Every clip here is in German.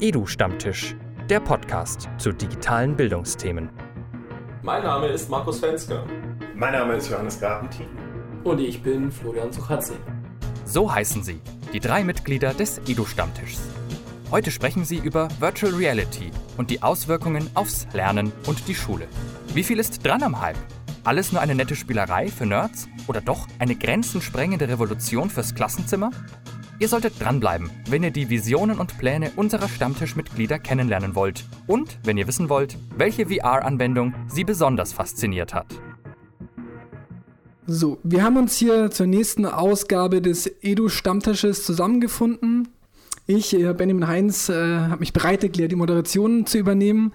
Edu-Stammtisch, der Podcast zu digitalen Bildungsthemen. Mein Name ist Markus Fenske. Mein Name ist Johannes Garpentin. Und ich bin Florian Suchatzi. So heißen sie, die drei Mitglieder des Edu-Stammtischs. Heute sprechen sie über Virtual Reality und die Auswirkungen aufs Lernen und die Schule. Wie viel ist dran am Hype? Alles nur eine nette Spielerei für Nerds oder doch eine grenzensprengende Revolution fürs Klassenzimmer? Ihr solltet dranbleiben, wenn ihr die Visionen und Pläne unserer Stammtischmitglieder kennenlernen wollt und wenn ihr wissen wollt, welche VR-Anwendung sie besonders fasziniert hat. So, wir haben uns hier zur nächsten Ausgabe des Edu-Stammtisches zusammengefunden. Ich, äh, Benjamin Heinz, äh, habe mich bereit erklärt, die Moderation zu übernehmen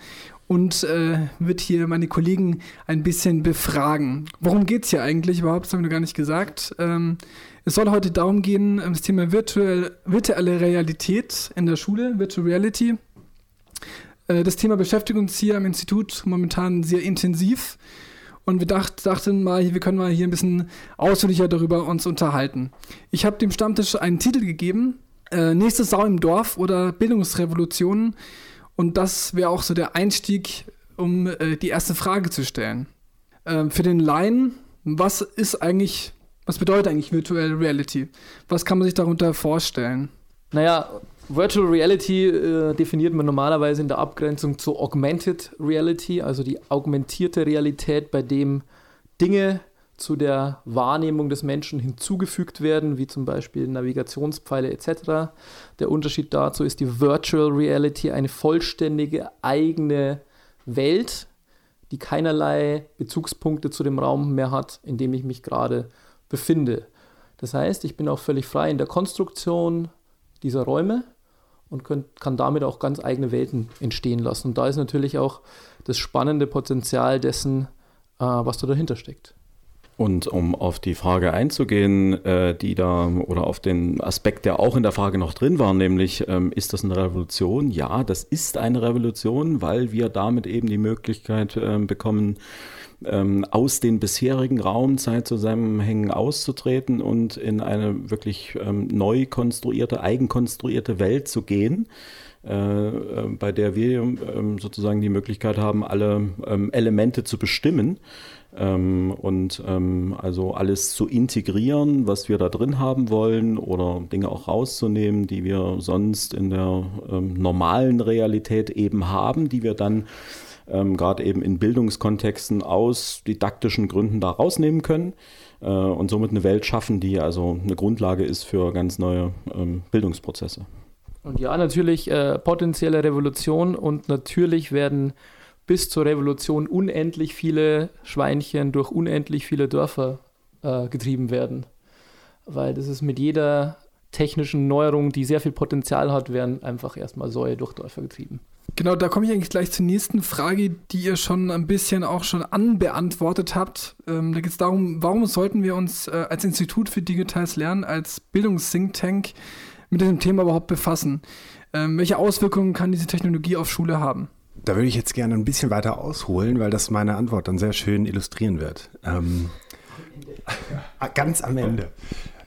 und äh, wird hier meine Kollegen ein bisschen befragen. Worum geht es hier eigentlich überhaupt? Das haben wir noch gar nicht gesagt. Ähm, es soll heute darum gehen, um das Thema virtuell, virtuelle Realität in der Schule, Virtual Reality. Äh, das Thema beschäftigt uns hier am Institut momentan sehr intensiv. Und wir dacht, dachten mal, wir können mal hier ein bisschen ausführlicher darüber uns unterhalten. Ich habe dem Stammtisch einen Titel gegeben, äh, Nächste Sau im Dorf oder Bildungsrevolutionen. Und das wäre auch so der Einstieg, um äh, die erste Frage zu stellen. Äh, für den Laien, was ist eigentlich, was bedeutet eigentlich Virtual Reality? Was kann man sich darunter vorstellen? Naja, Virtual Reality äh, definiert man normalerweise in der Abgrenzung zu Augmented Reality, also die augmentierte Realität, bei dem Dinge zu der Wahrnehmung des Menschen hinzugefügt werden, wie zum Beispiel Navigationspfeile etc. Der Unterschied dazu ist die Virtual Reality eine vollständige eigene Welt, die keinerlei Bezugspunkte zu dem Raum mehr hat, in dem ich mich gerade befinde. Das heißt, ich bin auch völlig frei in der Konstruktion dieser Räume und kann damit auch ganz eigene Welten entstehen lassen. Und da ist natürlich auch das spannende Potenzial dessen, äh, was da dahinter steckt. Und um auf die Frage einzugehen, äh, die da oder auf den Aspekt, der auch in der Frage noch drin war, nämlich ähm, ist das eine Revolution? Ja, das ist eine Revolution, weil wir damit eben die Möglichkeit äh, bekommen, ähm, aus den bisherigen Raumzeitzusammenhängen auszutreten und in eine wirklich ähm, neu konstruierte, eigenkonstruierte Welt zu gehen. Äh, äh, bei der wir ähm, sozusagen die Möglichkeit haben, alle ähm, Elemente zu bestimmen und ähm, also alles zu integrieren, was wir da drin haben wollen oder Dinge auch rauszunehmen, die wir sonst in der ähm, normalen Realität eben haben, die wir dann ähm, gerade eben in Bildungskontexten aus didaktischen Gründen da rausnehmen können äh, und somit eine Welt schaffen, die also eine Grundlage ist für ganz neue ähm, Bildungsprozesse. Und ja, natürlich äh, potenzielle Revolution und natürlich werden bis zur Revolution unendlich viele Schweinchen durch unendlich viele Dörfer äh, getrieben werden. Weil das ist mit jeder technischen Neuerung, die sehr viel Potenzial hat, werden einfach erstmal Säue durch Dörfer getrieben. Genau, da komme ich eigentlich gleich zur nächsten Frage, die ihr schon ein bisschen auch schon anbeantwortet habt. Ähm, da geht es darum, warum sollten wir uns äh, als Institut für digitales Lernen, als Bildungs-Think Tank mit diesem Thema überhaupt befassen? Ähm, welche Auswirkungen kann diese Technologie auf Schule haben? Da würde ich jetzt gerne ein bisschen weiter ausholen, weil das meine Antwort dann sehr schön illustrieren wird. Ähm, ganz am Ende.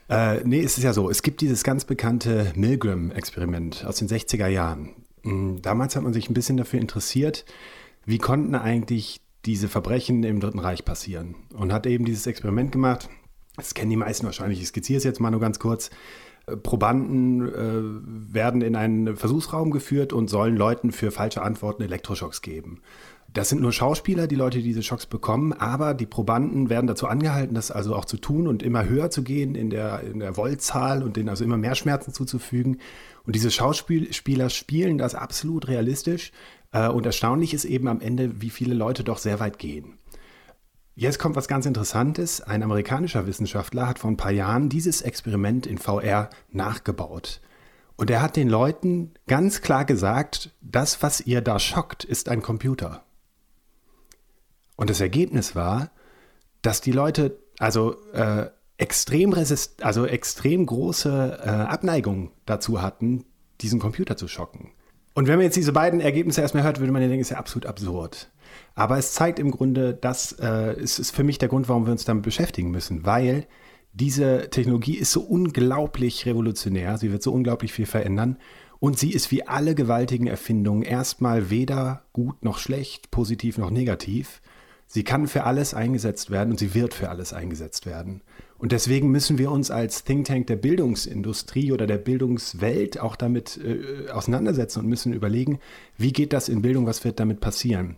Äh, nee, es ist ja so, es gibt dieses ganz bekannte Milgram-Experiment aus den 60er Jahren. Mm, damals hat man sich ein bisschen dafür interessiert, wie konnten eigentlich diese Verbrechen im Dritten Reich passieren. Und hat eben dieses Experiment gemacht. Das kennen die meisten wahrscheinlich. Ich skizziere es jetzt mal nur ganz kurz. Probanden äh, werden in einen Versuchsraum geführt und sollen Leuten für falsche Antworten Elektroschocks geben. Das sind nur Schauspieler, die Leute, die diese Schocks bekommen, aber die Probanden werden dazu angehalten, das also auch zu tun und immer höher zu gehen in der, in der Voltzahl und denen also immer mehr Schmerzen zuzufügen. Und diese Schauspieler spielen das absolut realistisch. Äh, und erstaunlich ist eben am Ende, wie viele Leute doch sehr weit gehen. Jetzt kommt was ganz Interessantes. Ein amerikanischer Wissenschaftler hat vor ein paar Jahren dieses Experiment in VR nachgebaut. Und er hat den Leuten ganz klar gesagt, das, was ihr da schockt, ist ein Computer. Und das Ergebnis war, dass die Leute also äh, extrem resist also extrem große äh, Abneigung dazu hatten, diesen Computer zu schocken. Und wenn man jetzt diese beiden Ergebnisse erstmal hört, würde man ja denken, ist ja absolut absurd. Aber es zeigt im Grunde, dass äh, es ist für mich der Grund, warum wir uns damit beschäftigen müssen, weil diese Technologie ist so unglaublich revolutionär, sie wird so unglaublich viel verändern Und sie ist wie alle gewaltigen Erfindungen erstmal weder gut noch schlecht, positiv noch negativ. Sie kann für alles eingesetzt werden und sie wird für alles eingesetzt werden. Und deswegen müssen wir uns als Think Tank der Bildungsindustrie oder der Bildungswelt auch damit äh, auseinandersetzen und müssen überlegen, wie geht das in Bildung, was wird damit passieren.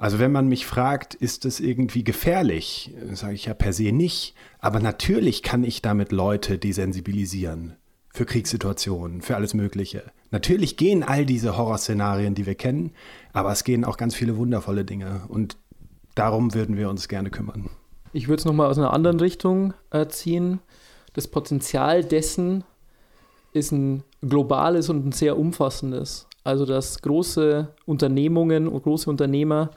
Also wenn man mich fragt, ist es irgendwie gefährlich, sage ich ja per se nicht. Aber natürlich kann ich damit Leute desensibilisieren für Kriegssituationen, für alles Mögliche. Natürlich gehen all diese Horrorszenarien, die wir kennen, aber es gehen auch ganz viele wundervolle Dinge und darum würden wir uns gerne kümmern. Ich würde es nochmal aus einer anderen Richtung äh, ziehen. Das Potenzial dessen ist ein globales und ein sehr umfassendes. Also dass große Unternehmungen und große Unternehmer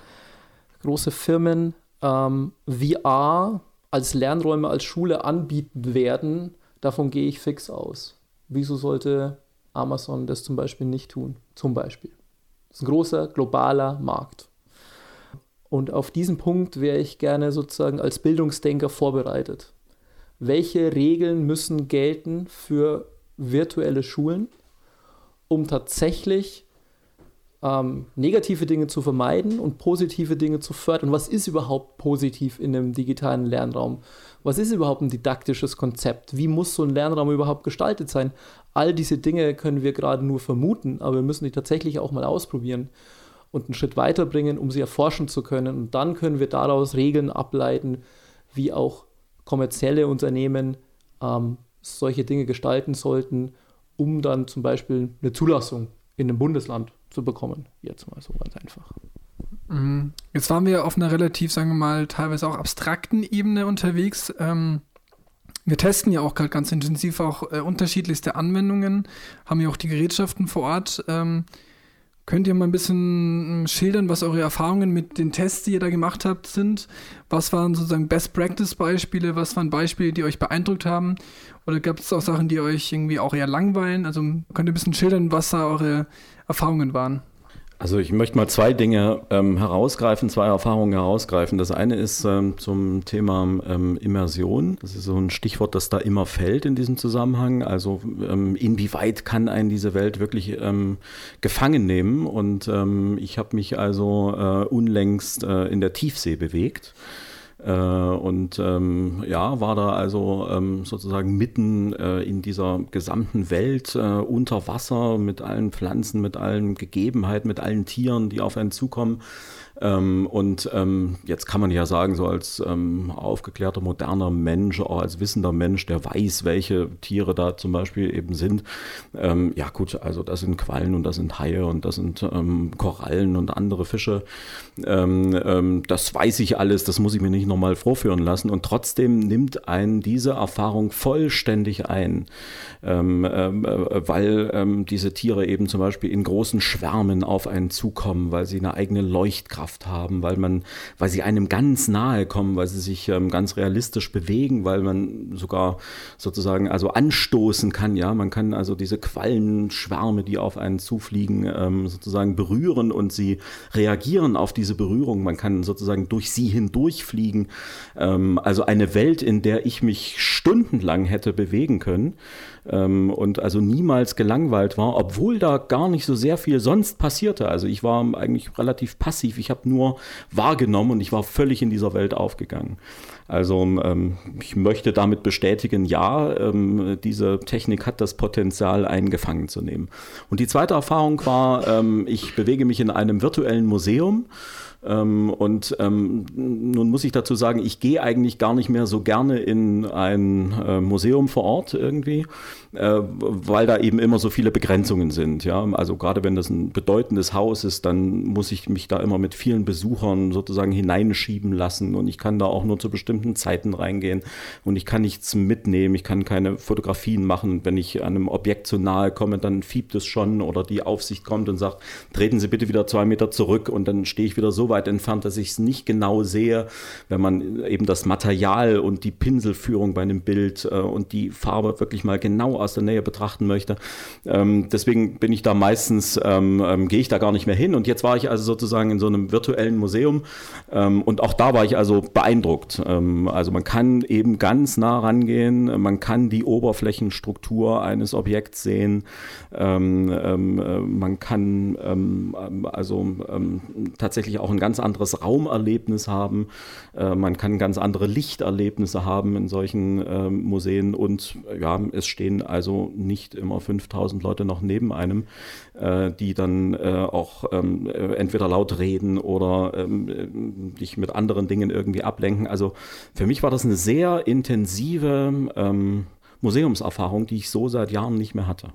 große Firmen ähm, VR als Lernräume, als Schule anbieten werden, davon gehe ich fix aus. Wieso sollte Amazon das zum Beispiel nicht tun? Zum Beispiel. Das ist ein großer globaler Markt. Und auf diesen Punkt wäre ich gerne sozusagen als Bildungsdenker vorbereitet. Welche Regeln müssen gelten für virtuelle Schulen, um tatsächlich ähm, negative Dinge zu vermeiden und positive Dinge zu fördern. Was ist überhaupt positiv in einem digitalen Lernraum? Was ist überhaupt ein didaktisches Konzept? Wie muss so ein Lernraum überhaupt gestaltet sein? All diese Dinge können wir gerade nur vermuten, aber wir müssen die tatsächlich auch mal ausprobieren und einen Schritt weiterbringen, um sie erforschen zu können. Und dann können wir daraus Regeln ableiten, wie auch kommerzielle Unternehmen ähm, solche Dinge gestalten sollten, um dann zum Beispiel eine Zulassung in einem Bundesland zu bekommen. Jetzt mal so ganz einfach. Mhm. Jetzt waren wir auf einer relativ, sagen wir mal, teilweise auch abstrakten Ebene unterwegs. Ähm, wir testen ja auch gerade ganz intensiv auch äh, unterschiedlichste Anwendungen, haben ja auch die Gerätschaften vor Ort. Ähm, Könnt ihr mal ein bisschen schildern, was eure Erfahrungen mit den Tests, die ihr da gemacht habt, sind? Was waren sozusagen Best-Practice-Beispiele? Was waren Beispiele, die euch beeindruckt haben? Oder gab es auch Sachen, die euch irgendwie auch eher langweilen? Also könnt ihr ein bisschen schildern, was da eure Erfahrungen waren? Also ich möchte mal zwei Dinge ähm, herausgreifen, zwei Erfahrungen herausgreifen. Das eine ist ähm, zum Thema ähm, Immersion. Das ist so ein Stichwort, das da immer fällt in diesem Zusammenhang. Also ähm, inwieweit kann einen diese Welt wirklich ähm, gefangen nehmen? Und ähm, ich habe mich also äh, unlängst äh, in der Tiefsee bewegt. Äh, und ähm, ja, war da also ähm, sozusagen mitten äh, in dieser gesamten Welt äh, unter Wasser mit allen Pflanzen, mit allen Gegebenheiten, mit allen Tieren, die auf einen zukommen. Ähm, und ähm, jetzt kann man ja sagen, so als ähm, aufgeklärter, moderner Mensch, auch als wissender Mensch, der weiß, welche Tiere da zum Beispiel eben sind. Ähm, ja gut, also das sind Quallen und das sind Haie und das sind ähm, Korallen und andere Fische. Ähm, das weiß ich alles, das muss ich mir nicht nochmal vorführen lassen. Und trotzdem nimmt einen diese Erfahrung vollständig ein, äh, weil diese Tiere eben zum Beispiel in großen Schwärmen auf einen zukommen, weil sie eine eigene Leuchtkraft Kraft haben, weil man, weil sie einem ganz nahe kommen, weil sie sich ähm, ganz realistisch bewegen, weil man sogar sozusagen also anstoßen kann, ja, man kann also diese Quallenschwärme, die auf einen zufliegen, ähm, sozusagen berühren und sie reagieren auf diese Berührung. Man kann sozusagen durch sie hindurchfliegen. Ähm, also eine Welt, in der ich mich stundenlang hätte bewegen können ähm, und also niemals gelangweilt war, obwohl da gar nicht so sehr viel sonst passierte. Also ich war eigentlich relativ passiv. Ich habe nur wahrgenommen und ich war völlig in dieser Welt aufgegangen. Also ähm, ich möchte damit bestätigen, ja, ähm, diese Technik hat das Potenzial, einen gefangen zu nehmen. Und die zweite Erfahrung war, ähm, ich bewege mich in einem virtuellen Museum. Ähm, und ähm, nun muss ich dazu sagen, ich gehe eigentlich gar nicht mehr so gerne in ein äh, Museum vor Ort irgendwie, äh, weil da eben immer so viele Begrenzungen sind. Ja? Also gerade wenn das ein bedeutendes Haus ist, dann muss ich mich da immer mit vielen Besuchern sozusagen hineinschieben lassen und ich kann da auch nur zu bestimmten Zeiten reingehen und ich kann nichts mitnehmen, ich kann keine Fotografien machen. Wenn ich einem Objekt zu nahe komme, dann fiebt es schon oder die Aufsicht kommt und sagt, treten Sie bitte wieder zwei Meter zurück und dann stehe ich wieder so weit entfernt, dass ich es nicht genau sehe, wenn man eben das Material und die Pinselführung bei einem Bild äh, und die Farbe wirklich mal genau aus der Nähe betrachten möchte. Ähm, deswegen bin ich da meistens, ähm, ähm, gehe ich da gar nicht mehr hin. Und jetzt war ich also sozusagen in so einem virtuellen Museum ähm, und auch da war ich also beeindruckt. Ähm, also man kann eben ganz nah rangehen, man kann die Oberflächenstruktur eines Objekts sehen, äh, man kann also tatsächlich auch ein ganz anderes Raumerlebnis haben, äh, man kann ganz andere Lichterlebnisse haben in solchen Museen und ja, es stehen also nicht immer 5000 Leute noch neben einem, äh, die dann äh, auch ähm, äh, entweder laut reden oder ähm, dich mit anderen Dingen irgendwie ablenken. Also für mich war das eine sehr intensive ähm, Museumserfahrung, die ich so seit Jahren nicht mehr hatte.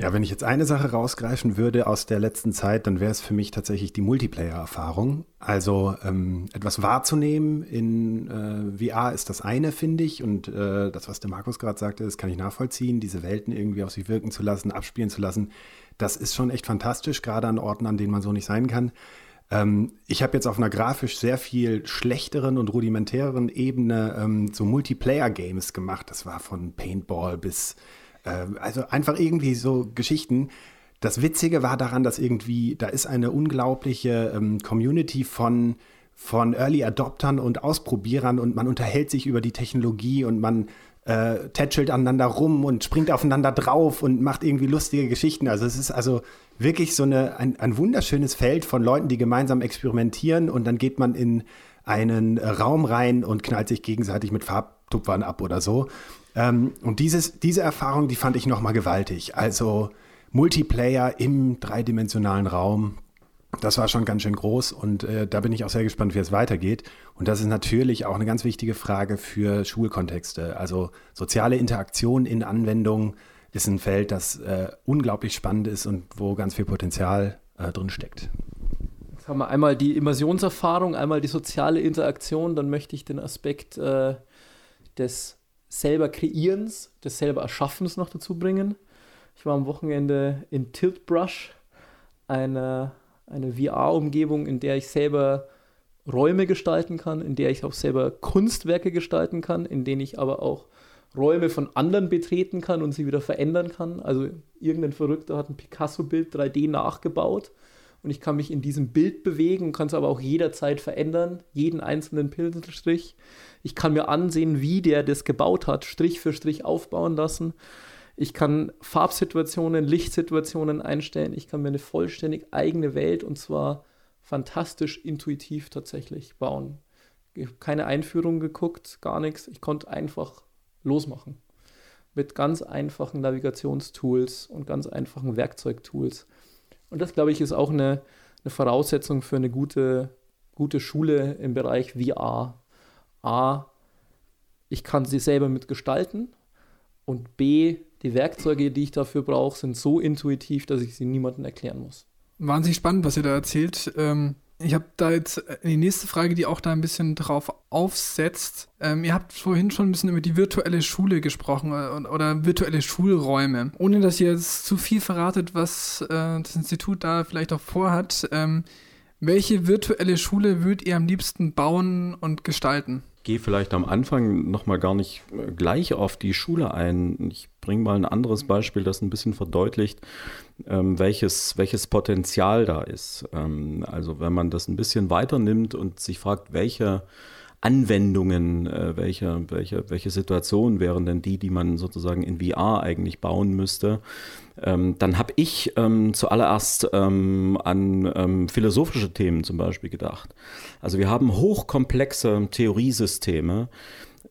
Ja, wenn ich jetzt eine Sache rausgreifen würde aus der letzten Zeit, dann wäre es für mich tatsächlich die Multiplayer-Erfahrung. Also ähm, etwas wahrzunehmen in äh, VR ist das eine, finde ich. Und äh, das, was der Markus gerade sagte, das kann ich nachvollziehen, diese Welten irgendwie auf sich wirken zu lassen, abspielen zu lassen. Das ist schon echt fantastisch, gerade an Orten, an denen man so nicht sein kann. Ähm, ich habe jetzt auf einer grafisch sehr viel schlechteren und rudimentäreren Ebene ähm, so Multiplayer-Games gemacht. Das war von Paintball bis also einfach irgendwie so Geschichten. Das Witzige war daran, dass irgendwie, da ist eine unglaubliche ähm, Community von, von Early Adoptern und Ausprobierern und man unterhält sich über die Technologie und man äh, tätschelt aneinander rum und springt aufeinander drauf und macht irgendwie lustige Geschichten. Also es ist also wirklich so eine, ein, ein wunderschönes Feld von Leuten, die gemeinsam experimentieren und dann geht man in einen Raum rein und knallt sich gegenseitig mit Farbtupfern ab oder so. Ähm, und dieses, diese Erfahrung, die fand ich nochmal gewaltig. Also Multiplayer im dreidimensionalen Raum, das war schon ganz schön groß und äh, da bin ich auch sehr gespannt, wie es weitergeht. Und das ist natürlich auch eine ganz wichtige Frage für Schulkontexte. Also soziale Interaktion in Anwendungen ist ein Feld, das äh, unglaublich spannend ist und wo ganz viel Potenzial äh, drin steckt. Jetzt haben wir einmal die Immersionserfahrung, einmal die soziale Interaktion, dann möchte ich den Aspekt äh, des selber Kreierens, des selber Erschaffens noch dazu bringen. Ich war am Wochenende in Tiltbrush, eine, eine VR-Umgebung, in der ich selber Räume gestalten kann, in der ich auch selber Kunstwerke gestalten kann, in denen ich aber auch Räume von anderen betreten kann und sie wieder verändern kann. Also irgendein Verrückter hat ein Picasso-Bild 3D nachgebaut und ich kann mich in diesem Bild bewegen und kann es aber auch jederzeit verändern, jeden einzelnen Pinselstrich. Ich kann mir ansehen, wie der das gebaut hat, Strich für Strich aufbauen lassen. Ich kann Farbsituationen, Lichtsituationen einstellen. Ich kann mir eine vollständig eigene Welt und zwar fantastisch intuitiv tatsächlich bauen. Ich habe keine Einführung geguckt, gar nichts. Ich konnte einfach losmachen. Mit ganz einfachen Navigationstools und ganz einfachen Werkzeugtools. Und das, glaube ich, ist auch eine, eine Voraussetzung für eine gute, gute Schule im Bereich VR. A, ich kann sie selber mitgestalten und B, die Werkzeuge, die ich dafür brauche, sind so intuitiv, dass ich sie niemandem erklären muss. Wahnsinnig spannend, was ihr da erzählt. Ähm, ich habe da jetzt äh, die nächste Frage, die auch da ein bisschen drauf aufsetzt. Ähm, ihr habt vorhin schon ein bisschen über die virtuelle Schule gesprochen äh, oder virtuelle Schulräume. Ohne dass ihr jetzt zu viel verratet, was äh, das Institut da vielleicht auch vorhat. Ähm, welche virtuelle Schule würdet ihr am liebsten bauen und gestalten? Gehe vielleicht am Anfang nochmal gar nicht äh, gleich auf die Schule ein. Ich bringe mal ein anderes Beispiel, das ein bisschen verdeutlicht, ähm, welches, welches Potenzial da ist. Ähm, also wenn man das ein bisschen weiter nimmt und sich fragt, welche Anwendungen, äh, welche, welche, welche Situationen wären denn die, die man sozusagen in VR eigentlich bauen müsste, ähm, dann habe ich ähm, zuallererst ähm, an ähm, philosophische Themen zum Beispiel gedacht. Also wir haben hochkomplexe Theoriesysteme,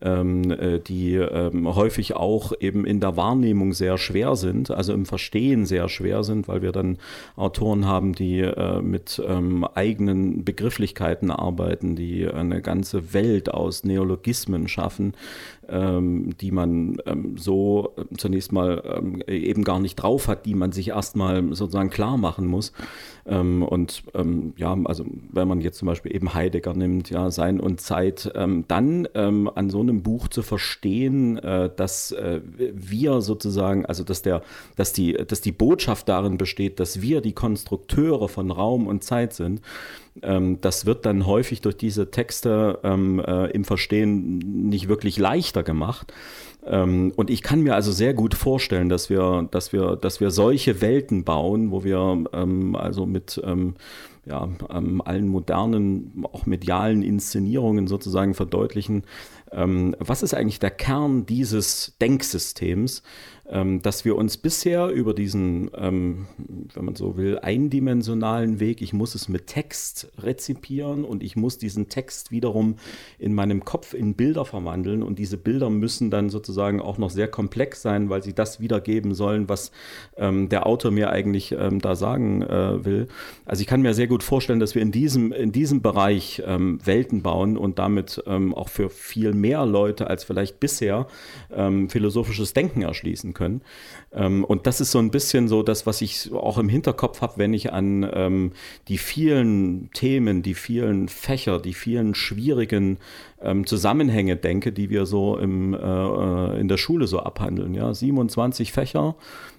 die ähm, häufig auch eben in der Wahrnehmung sehr schwer sind, also im Verstehen sehr schwer sind, weil wir dann Autoren haben, die äh, mit ähm, eigenen Begrifflichkeiten arbeiten, die eine ganze Welt aus Neologismen schaffen, ähm, die man ähm, so äh, zunächst mal ähm, eben gar nicht drauf hat, die man sich erstmal sozusagen klar machen muss. Ähm, und ähm, ja, also wenn man jetzt zum Beispiel eben Heidegger nimmt, ja, Sein und Zeit, ähm, dann an so einem Buch zu verstehen, äh, dass äh, wir sozusagen, also dass der, dass die, dass die Botschaft darin besteht, dass wir die Konstrukteure von Raum und Zeit sind ähm, das wird dann häufig durch diese Texte ähm, äh, im Verstehen nicht wirklich leichter gemacht. Ähm, und ich kann mir also sehr gut vorstellen, dass wir, dass wir, dass wir solche Welten bauen, wo wir ähm, also mit ähm, ja, ähm, allen modernen, auch medialen Inszenierungen sozusagen verdeutlichen, ähm, was ist eigentlich der Kern dieses Denksystems, ähm, dass wir uns bisher über diesen, ähm, wenn man so will, eindimensionalen Weg, ich muss es mit Text rezipieren und ich muss diesen Text wiederum in meinem Kopf in Bilder verwandeln und diese Bilder müssen dann sozusagen auch noch sehr komplex sein, weil sie das wiedergeben sollen, was ähm, der Autor mir eigentlich ähm, da sagen äh, will. Also ich kann mir sehr gut vorstellen, dass wir in diesem, in diesem Bereich ähm, Welten bauen und damit ähm, auch für viel mehr Leute als vielleicht bisher philosophisches Denken erschließen können können. Ähm, und das ist so ein bisschen so das, was ich auch im Hinterkopf habe, wenn ich an ähm, die vielen Themen, die vielen Fächer, die vielen schwierigen ähm, Zusammenhänge denke, die wir so im, äh, äh in der Schule so abhandeln. Ja, 27 Fächer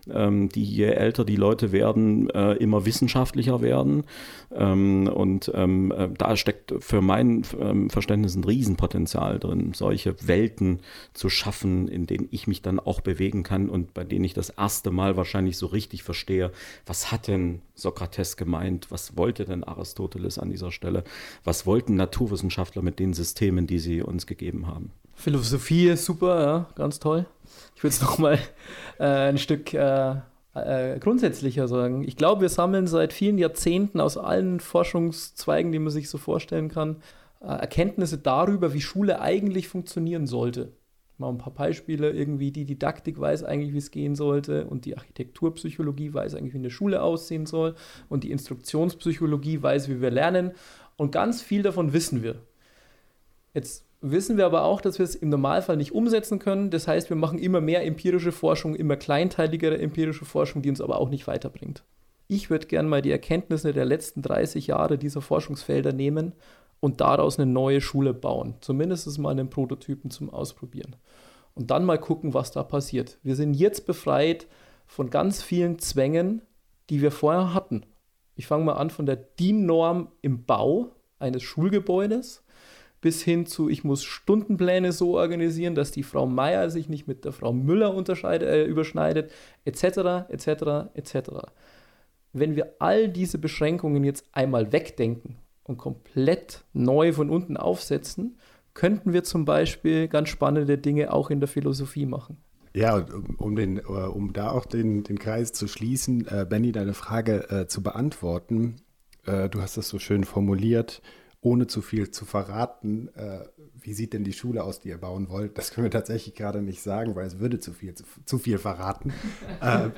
ähm, die je älter die Leute werden, äh, immer wissenschaftlicher werden. Ähm, und ähm, äh, da steckt für mein ähm, Verständnis ein Riesenpotenzial drin, solche Welten zu schaffen, in denen ich mich dann auch bewegen kann und bei denen ich das erste Mal wahrscheinlich so richtig verstehe, was hat denn Sokrates gemeint, was wollte denn Aristoteles an dieser Stelle, was wollten Naturwissenschaftler mit den Systemen, die sie uns gegeben haben. Philosophie ist super, ja, ganz toll. Ich würde es nochmal äh, ein Stück äh, äh, grundsätzlicher sagen. Ich glaube, wir sammeln seit vielen Jahrzehnten aus allen Forschungszweigen, die man sich so vorstellen kann, äh, Erkenntnisse darüber, wie Schule eigentlich funktionieren sollte. Mal ein paar Beispiele. Irgendwie die Didaktik weiß eigentlich, wie es gehen sollte und die Architekturpsychologie weiß eigentlich, wie eine Schule aussehen soll und die Instruktionspsychologie weiß, wie wir lernen. Und ganz viel davon wissen wir. Jetzt wissen wir aber auch, dass wir es im Normalfall nicht umsetzen können. Das heißt, wir machen immer mehr empirische Forschung, immer kleinteiligere empirische Forschung, die uns aber auch nicht weiterbringt. Ich würde gerne mal die Erkenntnisse der letzten 30 Jahre dieser Forschungsfelder nehmen und daraus eine neue Schule bauen. Zumindest mal einen Prototypen zum Ausprobieren. Und dann mal gucken, was da passiert. Wir sind jetzt befreit von ganz vielen Zwängen, die wir vorher hatten. Ich fange mal an von der DIN-Norm im Bau eines Schulgebäudes bis hin zu, ich muss Stundenpläne so organisieren, dass die Frau Meier sich nicht mit der Frau Müller äh, überschneidet, etc., etc., etc. Wenn wir all diese Beschränkungen jetzt einmal wegdenken und komplett neu von unten aufsetzen, könnten wir zum Beispiel ganz spannende Dinge auch in der Philosophie machen. Ja, um, den, äh, um da auch den, den Kreis zu schließen, äh, Benny, deine Frage äh, zu beantworten. Äh, du hast das so schön formuliert ohne zu viel zu verraten, äh, wie sieht denn die Schule aus, die ihr bauen wollt? Das können wir tatsächlich gerade nicht sagen, weil es würde zu viel, zu, zu viel verraten. äh,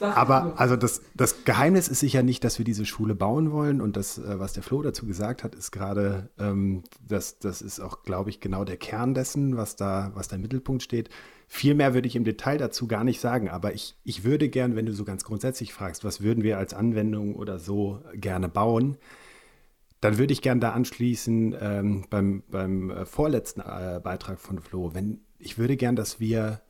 aber also das, das Geheimnis ist sicher nicht, dass wir diese Schule bauen wollen. Und das, äh, was der Flo dazu gesagt hat, ist gerade, ähm, das, das ist auch, glaube ich, genau der Kern dessen, was da, was da im Mittelpunkt steht. Viel mehr würde ich im Detail dazu gar nicht sagen, aber ich, ich würde gern, wenn du so ganz grundsätzlich fragst, was würden wir als Anwendung oder so gerne bauen, dann würde ich gerne da anschließen ähm, beim, beim äh, vorletzten äh, Beitrag von Flo. Wenn, ich würde gern, dass wir,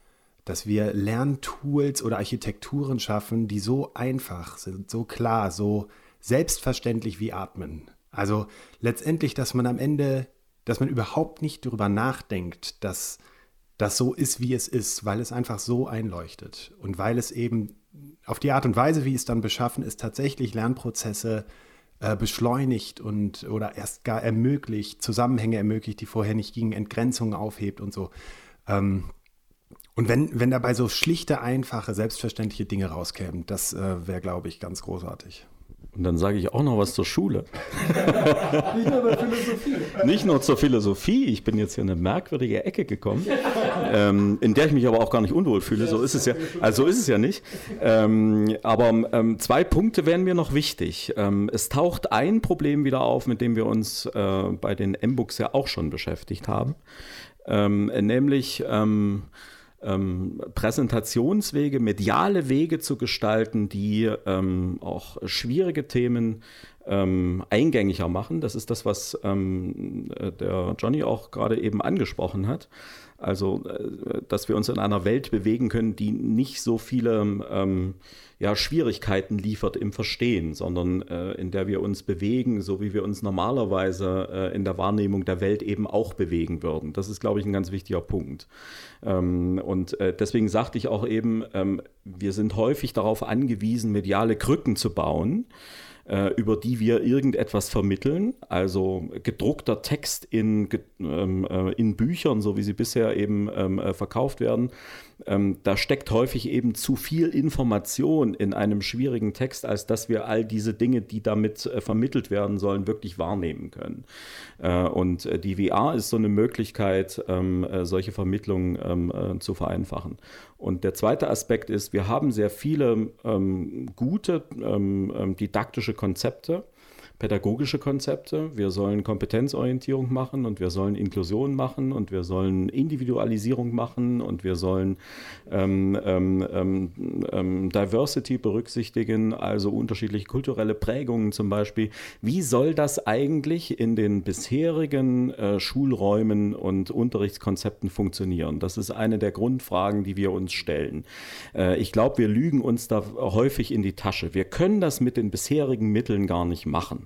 dass wir Lerntools oder Architekturen schaffen, die so einfach sind, so klar, so selbstverständlich wie Atmen. Also letztendlich, dass man am Ende, dass man überhaupt nicht darüber nachdenkt, dass das so ist, wie es ist, weil es einfach so einleuchtet und weil es eben auf die Art und Weise, wie es dann beschaffen ist, tatsächlich Lernprozesse äh, beschleunigt und oder erst gar ermöglicht, Zusammenhänge ermöglicht, die vorher nicht gingen, Entgrenzungen aufhebt und so. Ähm, und wenn, wenn dabei so schlichte, einfache, selbstverständliche Dinge rauskämen, das äh, wäre, glaube ich, ganz großartig. Und dann sage ich auch noch was zur Schule. Nicht nur zur Philosophie. Nicht nur zur Philosophie. Ich bin jetzt hier in eine merkwürdige Ecke gekommen, ähm, in der ich mich aber auch gar nicht unwohl fühle. So ist es ja. Also so ist es ja nicht. Ähm, aber ähm, zwei Punkte wären mir noch wichtig. Ähm, es taucht ein Problem wieder auf, mit dem wir uns äh, bei den M-Books ja auch schon beschäftigt haben. Ähm, nämlich ähm, Präsentationswege, mediale Wege zu gestalten, die ähm, auch schwierige Themen ähm, eingängiger machen. Das ist das, was ähm, äh, der Johnny auch gerade eben angesprochen hat. Also, äh, dass wir uns in einer Welt bewegen können, die nicht so viele ähm, ja, Schwierigkeiten liefert im Verstehen, sondern äh, in der wir uns bewegen, so wie wir uns normalerweise äh, in der Wahrnehmung der Welt eben auch bewegen würden. Das ist, glaube ich, ein ganz wichtiger Punkt. Ähm, und äh, deswegen sagte ich auch eben, ähm, wir sind häufig darauf angewiesen, mediale Krücken zu bauen äh, über die wir irgendetwas vermitteln. Also gedruckter Text in, ähm, äh, in Büchern, so wie sie bisher eben ähm, äh, verkauft werden, ähm, da steckt häufig eben zu viel Information in einem schwierigen Text, als dass wir all diese Dinge, die damit äh, vermittelt werden sollen, wirklich wahrnehmen können. Äh, und äh, die VR ist so eine Möglichkeit, ähm, äh, solche Vermittlungen ähm, äh, zu vereinfachen. Und der zweite Aspekt ist, wir haben sehr viele ähm, gute ähm, didaktische Konzepte pädagogische Konzepte. Wir sollen Kompetenzorientierung machen und wir sollen Inklusion machen und wir sollen Individualisierung machen und wir sollen ähm, ähm, ähm, ähm, Diversity berücksichtigen, also unterschiedliche kulturelle Prägungen zum Beispiel. Wie soll das eigentlich in den bisherigen äh, Schulräumen und Unterrichtskonzepten funktionieren? Das ist eine der Grundfragen, die wir uns stellen. Äh, ich glaube, wir lügen uns da häufig in die Tasche. Wir können das mit den bisherigen Mitteln gar nicht machen.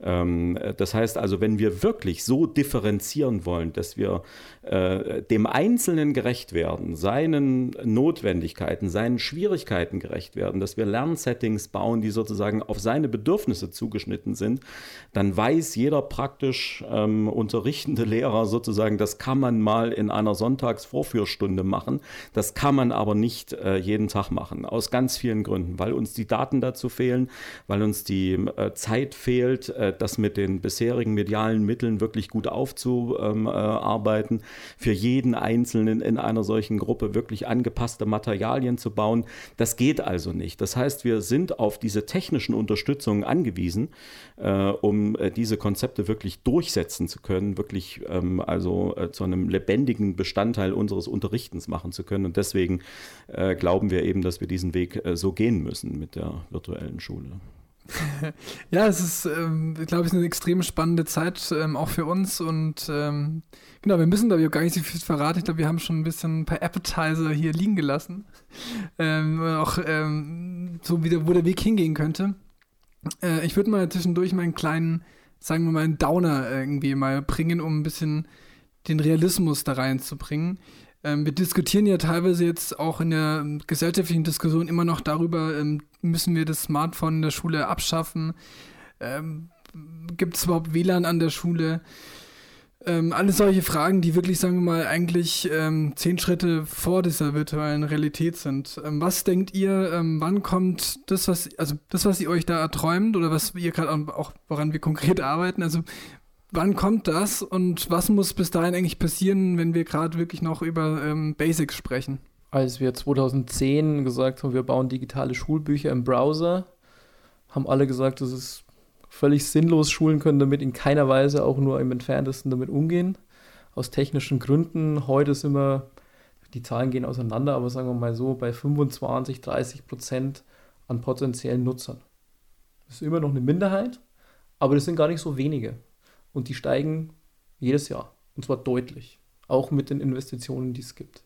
das heißt also, wenn wir wirklich so differenzieren wollen, dass wir äh, dem Einzelnen gerecht werden, seinen Notwendigkeiten, seinen Schwierigkeiten gerecht werden, dass wir Lernsettings bauen, die sozusagen auf seine Bedürfnisse zugeschnitten sind, dann weiß jeder praktisch ähm, unterrichtende Lehrer sozusagen, das kann man mal in einer Sonntagsvorführstunde machen, das kann man aber nicht äh, jeden Tag machen, aus ganz vielen Gründen, weil uns die Daten dazu fehlen, weil uns die äh, Zeit fehlt, äh, das mit den bisherigen medialen Mitteln wirklich gut aufzuarbeiten, für jeden Einzelnen in einer solchen Gruppe wirklich angepasste Materialien zu bauen. Das geht also nicht. Das heißt, wir sind auf diese technischen Unterstützungen angewiesen, äh, um äh, diese Konzepte wirklich durchsetzen zu können, wirklich ähm, also äh, zu einem lebendigen Bestandteil unseres Unterrichtens machen zu können. Und deswegen äh, glauben wir eben, dass wir diesen Weg äh, so gehen müssen mit der virtuellen Schule. ja, es ist, ähm, glaube ich, eine extrem spannende Zeit, ähm, auch für uns. Und ähm, genau, wir müssen, auch gar nicht so viel verraten. Ich glaube, wir haben schon ein bisschen ein paar Appetizer hier liegen gelassen. Ähm, auch ähm, so, wie wo der Weg hingehen könnte. Äh, ich würde mal zwischendurch mal einen kleinen, sagen wir mal, einen Downer irgendwie mal bringen, um ein bisschen den Realismus da reinzubringen. Ähm, wir diskutieren ja teilweise jetzt auch in der gesellschaftlichen Diskussion immer noch darüber, ähm, müssen wir das Smartphone in der Schule abschaffen? Ähm, Gibt es überhaupt WLAN an der Schule? Ähm, alles solche Fragen, die wirklich, sagen wir mal, eigentlich ähm, zehn Schritte vor dieser virtuellen Realität sind. Ähm, was denkt ihr, ähm, wann kommt das, was, also das, was ihr euch da erträumt oder was ihr gerade auch, woran wir konkret arbeiten, also wann kommt das und was muss bis dahin eigentlich passieren, wenn wir gerade wirklich noch über ähm, Basics sprechen? Als wir 2010 gesagt haben, wir bauen digitale Schulbücher im Browser, haben alle gesagt, das ist völlig sinnlos. Schulen können damit in keiner Weise auch nur im entferntesten damit umgehen. Aus technischen Gründen. Heute sind wir, die Zahlen gehen auseinander, aber sagen wir mal so, bei 25, 30 Prozent an potenziellen Nutzern. Das ist immer noch eine Minderheit, aber das sind gar nicht so wenige und die steigen jedes Jahr und zwar deutlich, auch mit den Investitionen, die es gibt.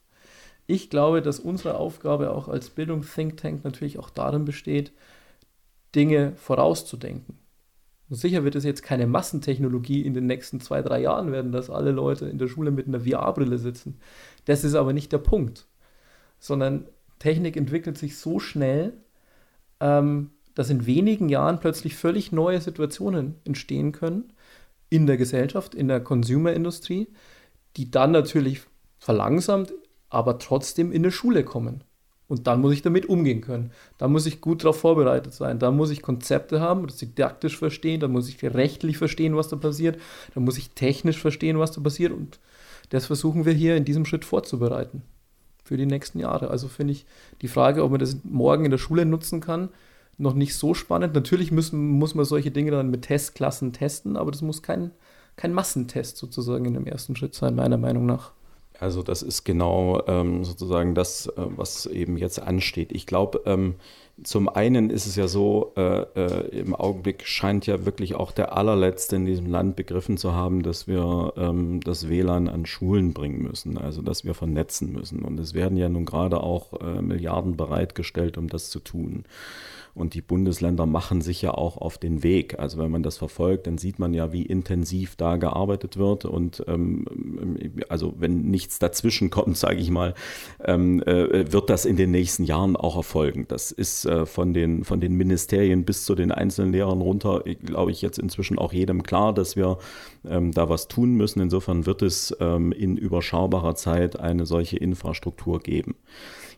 Ich glaube, dass unsere Aufgabe auch als Bildung Think Tank natürlich auch darin besteht, Dinge vorauszudenken. Und sicher wird es jetzt keine Massentechnologie in den nächsten zwei, drei Jahren werden, dass alle Leute in der Schule mit einer VR-Brille sitzen. Das ist aber nicht der Punkt, sondern Technik entwickelt sich so schnell, ähm, dass in wenigen Jahren plötzlich völlig neue Situationen entstehen können, in der Gesellschaft, in der Consumer-Industrie, die dann natürlich verlangsamt, aber trotzdem in der Schule kommen. Und dann muss ich damit umgehen können. Da muss ich gut darauf vorbereitet sein. Da muss ich Konzepte haben, das didaktisch verstehen, da muss ich rechtlich verstehen, was da passiert, da muss ich technisch verstehen, was da passiert. Und das versuchen wir hier in diesem Schritt vorzubereiten für die nächsten Jahre. Also finde ich die Frage, ob man das morgen in der Schule nutzen kann, noch nicht so spannend. Natürlich müssen, muss man solche Dinge dann mit Testklassen testen, aber das muss kein, kein Massentest sozusagen in dem ersten Schritt sein, meiner Meinung nach. Also das ist genau ähm, sozusagen das, äh, was eben jetzt ansteht. Ich glaube, ähm, Zum einen ist es ja so, äh, äh, im Augenblick scheint ja wirklich auch der allerletzte in diesem Land begriffen zu haben, dass wir ähm, das WLAN an Schulen bringen müssen, also dass wir vernetzen müssen. Und es werden ja nun gerade auch äh, Milliarden bereitgestellt, um das zu tun. Und die Bundesländer machen sich ja auch auf den Weg. Also wenn man das verfolgt, dann sieht man ja, wie intensiv da gearbeitet wird. Und ähm, also wenn nichts dazwischen kommt, sage ich mal, ähm, äh, wird das in den nächsten Jahren auch erfolgen. Das ist äh, von, den, von den Ministerien bis zu den einzelnen Lehrern runter, glaube ich, jetzt inzwischen auch jedem klar, dass wir ähm, da was tun müssen. Insofern wird es ähm, in überschaubarer Zeit eine solche Infrastruktur geben.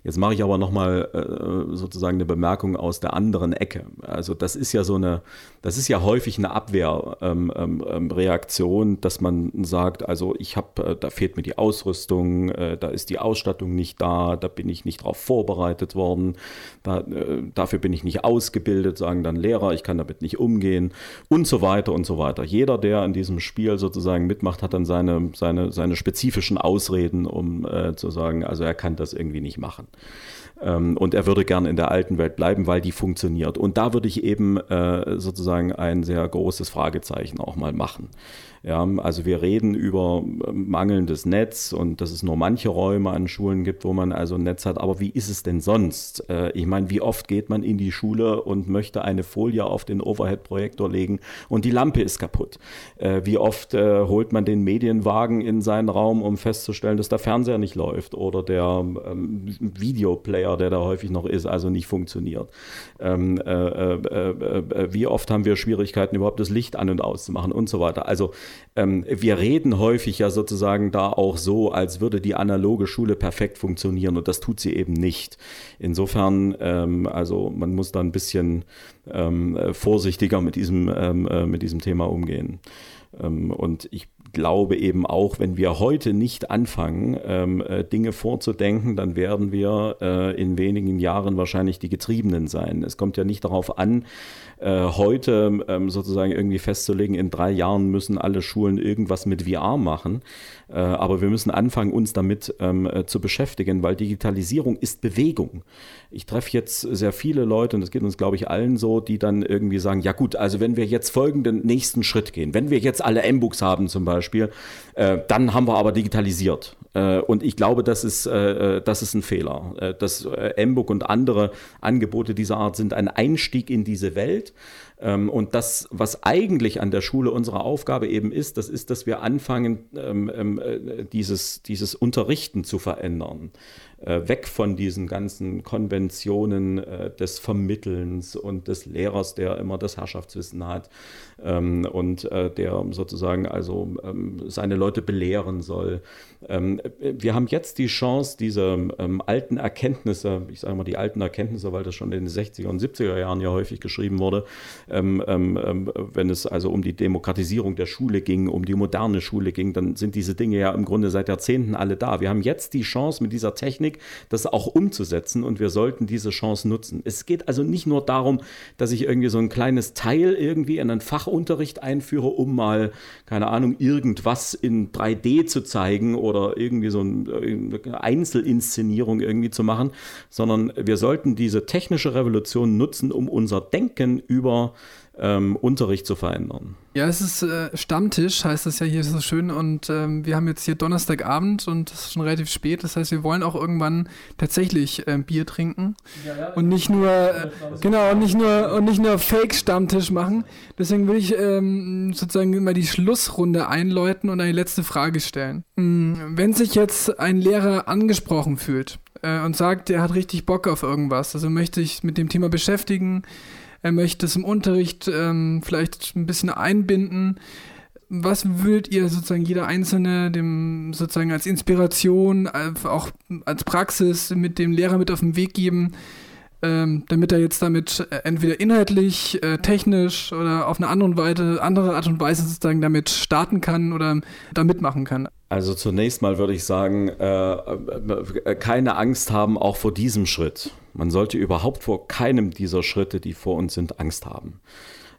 Jetzt mache ich aber nochmal äh, sozusagen eine Bemerkung aus der anderen Ecke. Also das ist ja so eine, das ist ja häufig eine Abwehrreaktion, ähm, ähm, dass man sagt, also ich habe, äh, da fehlt mir die Ausrüstung, äh, da ist die Ausstattung nicht da, da bin ich nicht darauf vorbereitet worden, da, äh, dafür bin ich nicht ausgebildet, sagen dann Lehrer, ich kann damit nicht umgehen und so weiter und so weiter. Jeder, der in diesem Spiel sozusagen mitmacht, hat dann seine, seine, seine spezifischen Ausreden, um äh, zu sagen, also er kann das irgendwie nicht machen. Ähm, und er würde gern in der alten Welt bleiben, weil die funktioniert. Und da würde ich eben äh, sozusagen ein sehr großes Fragezeichen auch mal machen. Ja, also wir reden über ähm, mangelndes Netz und dass es nur manche Räume an Schulen gibt, wo man also ein Netz hat. Aber wie ist es denn sonst? Äh, ich meine, wie oft geht man in die Schule und möchte eine Folie auf den Overhead-Projektor legen und die Lampe ist kaputt? Äh, wie oft äh, holt man den Medienwagen in seinen Raum, um festzustellen, dass der Fernseher nicht läuft oder der ähm, Videoplayer, der da häufig noch ist, also nicht funktioniert? Ähm, äh, äh, äh, wie oft haben wir Schwierigkeiten, überhaupt das Licht an und auszumachen und so weiter? Also ähm, wir reden häufig ja sozusagen da auch so, als würde die analoge Schule perfekt funktionieren und das tut sie eben nicht. Insofern, ähm, also man muss da ein bisschen ähm, vorsichtiger mit diesem, ähm, äh, mit diesem Thema umgehen. Ähm, und ich glaube eben auch, wenn wir heute nicht anfangen, ähm, äh, Dinge vorzudenken, dann werden wir äh, in wenigen Jahren wahrscheinlich die Getriebenen sein. Es kommt ja nicht darauf an, heute ähm, sozusagen irgendwie festzulegen, in drei Jahren müssen alle Schulen irgendwas mit VR machen. Äh, aber wir müssen anfangen, uns damit ähm, äh, zu beschäftigen, weil Digitalisierung ist Bewegung. Ich treffe jetzt sehr viele Leute, und das geht uns, glaube ich, allen so, die dann irgendwie sagen, ja gut, also wenn wir jetzt folgenden nächsten Schritt gehen, wenn wir jetzt alle M-Books haben zum Beispiel, äh, dann haben wir aber digitalisiert. Äh, und ich glaube, das ist, äh, das ist ein Fehler. Äh, das M-Book und andere Angebote dieser Art sind ein Einstieg in diese Welt. Ähm, und das, was eigentlich an der Schule unsere Aufgabe eben ist, das ist, dass wir anfangen, ähm, ähm, dieses, dieses Unterrichten zu verändern. Äh, weg von diesen ganzen Konventionen äh, des Vermittelns und des Lehrers, der immer das Herrschaftswissen hat ähm, und äh, der sozusagen also ähm, seine Leute belehren soll. Ähm, wir haben jetzt die Chance, diese alten Erkenntnisse, ich sage mal die alten Erkenntnisse, weil das schon in den 60er und 70er Jahren ja häufig geschrieben wurde, wenn es also um die Demokratisierung der Schule ging, um die moderne Schule ging, dann sind diese Dinge ja im Grunde seit Jahrzehnten alle da. Wir haben jetzt die Chance mit dieser Technik, Technik, das auch umzusetzen und wir sollten diese Chance nutzen. Es geht also nicht nur darum, dass ich irgendwie so ein kleines Teil irgendwie in einen Fachunterricht einführe, um mal, keine Ahnung, irgendwas in 3D zu zeigen oder irgendwie so eine Einzelinszenierung irgendwie zu machen, sondern wir sollten diese technische Revolution nutzen, um unser Denken über ähm, Unterricht zu verändern. Ja, es ist äh, Stammtisch, heißt das ja hier so schön. Und ähm, wir haben jetzt hier Donnerstagabend und es ist schon relativ spät. Das heißt, wir wollen auch irgendwann tatsächlich äh, Bier trinken ja, ja, und nicht nur äh, genau und nicht nur und nicht nur Fake-Stammtisch machen. Deswegen will ich ähm, sozusagen mal die Schlussrunde einläuten und eine letzte Frage stellen. Mhm, wenn sich jetzt ein Lehrer angesprochen fühlt äh, und sagt, er hat richtig Bock auf irgendwas, also möchte sich mit dem Thema beschäftigen er möchte es im Unterricht ähm, vielleicht ein bisschen einbinden. Was würdet ihr sozusagen jeder Einzelne dem sozusagen als Inspiration, auch als Praxis mit dem Lehrer mit auf den Weg geben, ähm, damit er jetzt damit äh, entweder inhaltlich, äh, technisch oder auf eine andere, Weise, andere Art und Weise sozusagen damit starten kann oder da mitmachen kann? Also zunächst mal würde ich sagen, äh, äh, keine Angst haben auch vor diesem Schritt. Man sollte überhaupt vor keinem dieser Schritte, die vor uns sind, Angst haben.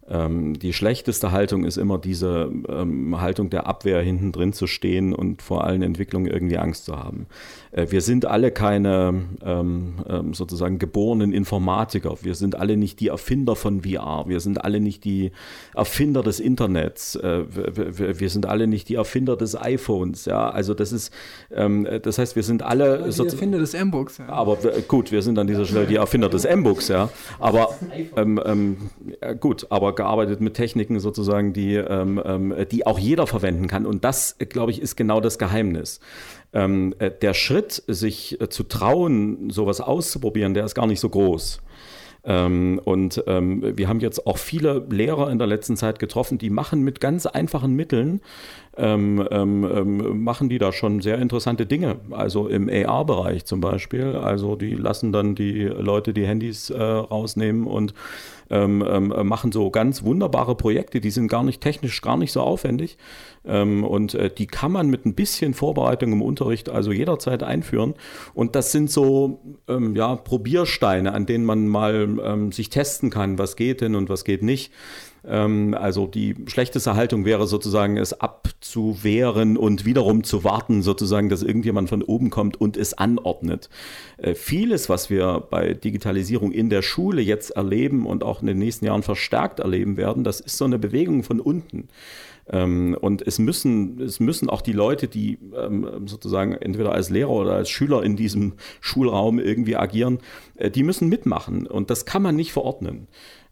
Ähm, die schlechteste Haltung ist immer diese ähm, Haltung der Abwehr, hinten drin zu stehen und vor allen Entwicklungen irgendwie Angst zu haben. Äh, wir sind alle keine ähm, ähm sozusagen geborenen Informatiker. Wir sind alle nicht die Erfinder von VR. Wir sind alle nicht die Erfinder des Internets. Äh, wir, sind alle nicht die Erfinder des iPhones. Ja, also das ist, ähm, das heißt, wir sind alle die Erfinder des M-Books. Ja. Aber gut, wir sind an dieser Stelle die Erfinder des M-Books. Ja, aber ähm, gut, aber gearbeitet mit Techniken sozusagen, die, ähm, ähm, die auch jeder verwenden kann. Und das, glaube ich, ist genau das Geheimnis. Ähm, äh, der Schritt, sich äh, zu trauen, sowas auszuprobieren, der ist gar nicht so groß. Ähm, und ähm, wir haben jetzt auch viele Lehrer in der letzten Zeit getroffen, die machen mit ganz einfachen Mitteln, ähm, ähm, ähm machen die da schon sehr interessante Dinge. Also im AR-Bereich zum Beispiel. Also die lassen dann die Leute die Handys äh, rausnehmen und ähm, machen so ganz wunderbare Projekte, die sind gar nicht technisch gar nicht so aufwendig und äh, die kann man mit ein bisschen Vorbereitung im Unterricht also jederzeit einführen und das sind so ja, Probiersteine, an denen man mal ähm, sich testen kann, was geht denn und was geht nicht. Ähm, also die schlechteste Haltung wäre sozusagen, es abzuwehren und wiederum zu warten, sozusagen, dass irgendjemand von oben kommt und es anordnet. Äh, vieles, was wir bei Digitalisierung in der Schule jetzt erleben und auch in den nächsten Jahren verstärkt erleben werden, das ist so eine Bewegung von unten. Ähm, und es müssen, es müssen auch die Leute, die ähm, sozusagen entweder als Lehrer oder als Schüler in diesem Schulraum irgendwie agieren, äh, die müssen mitmachen. Und das kann man nicht verordnen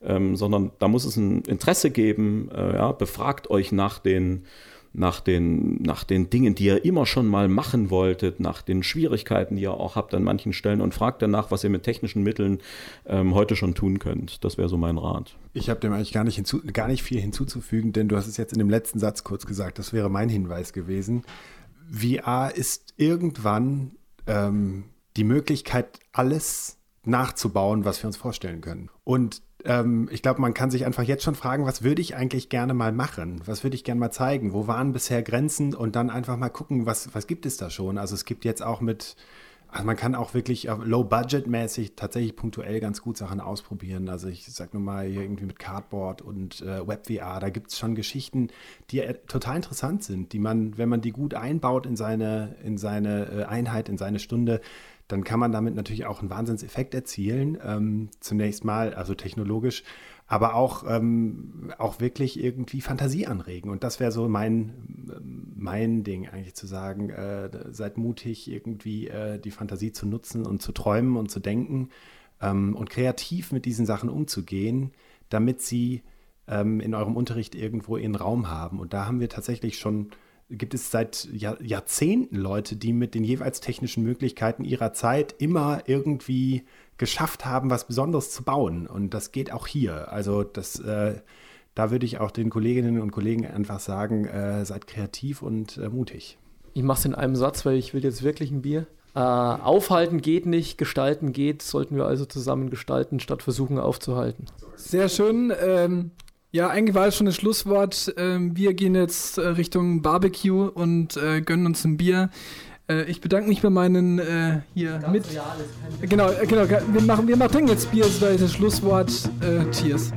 ähm, sondern da muss es ein Interesse geben. Äh, ja, befragt euch nach den, nach, den, nach den Dingen, die ihr immer schon mal machen wolltet, nach den Schwierigkeiten, die ihr auch habt an manchen Stellen und fragt danach, was ihr mit technischen Mitteln ähm, heute schon tun könnt. Das wäre so mein Rat. Ich habe dem eigentlich gar nicht, hinzu, gar nicht viel hinzuzufügen, denn du hast es jetzt in dem letzten Satz kurz gesagt, das wäre mein Hinweis gewesen. VR ist irgendwann ähm, die Möglichkeit, alles nachzubauen, was wir uns vorstellen können. Und ähm, ich glaube, man kann sich einfach jetzt schon fragen, was würde ich eigentlich gerne mal machen? Was würde ich gerne mal zeigen? Wo waren bisher Grenzen? Und dann einfach mal gucken, was, was gibt es da schon? Also es gibt jetzt auch mit, also man kann auch wirklich low-budget-mäßig tatsächlich punktuell ganz gut Sachen ausprobieren. Also ich sag nur mal hier irgendwie mit Cardboard und äh, WebVR, da gibt es schon Geschichten, die äh, total interessant sind, die man, wenn man die gut einbaut in seine, in seine äh, Einheit, in seine Stunde, dann kann man damit natürlich auch einen Wahnsinnseffekt erzielen. Ähm, zunächst mal, also technologisch, aber auch, ähm, auch wirklich irgendwie Fantasie anregen. Und das wäre so mein, mein Ding eigentlich zu sagen, äh, seid mutig, irgendwie äh, die Fantasie zu nutzen und zu träumen und zu denken ähm, und kreativ mit diesen Sachen umzugehen, damit sie ähm, in eurem Unterricht irgendwo ihren Raum haben. Und da haben wir tatsächlich schon gibt es seit Jahr, Jahrzehnten Leute, die mit den jeweils technischen Möglichkeiten ihrer Zeit immer irgendwie geschafft haben, was Besonderes zu bauen. Und das geht auch hier. Also das, äh, da würde ich auch den Kolleginnen und Kollegen einfach sagen, äh, seid kreativ und äh, mutig. Ich mache es in einem Satz, weil ich will jetzt wirklich ein Bier. Äh, aufhalten geht nicht, gestalten geht. Sollten wir also zusammen gestalten, statt versuchen aufzuhalten. Sehr schön. Ähm, ja, eigentlich war das schon das Schlusswort. Ähm, wir gehen jetzt äh, Richtung Barbecue und äh, gönnen uns ein Bier. Äh, ich bedanke mich bei meinen äh, hier mit. Genau, genau. Wir machen, wir machen jetzt Bier, das war das Schlusswort. Cheers.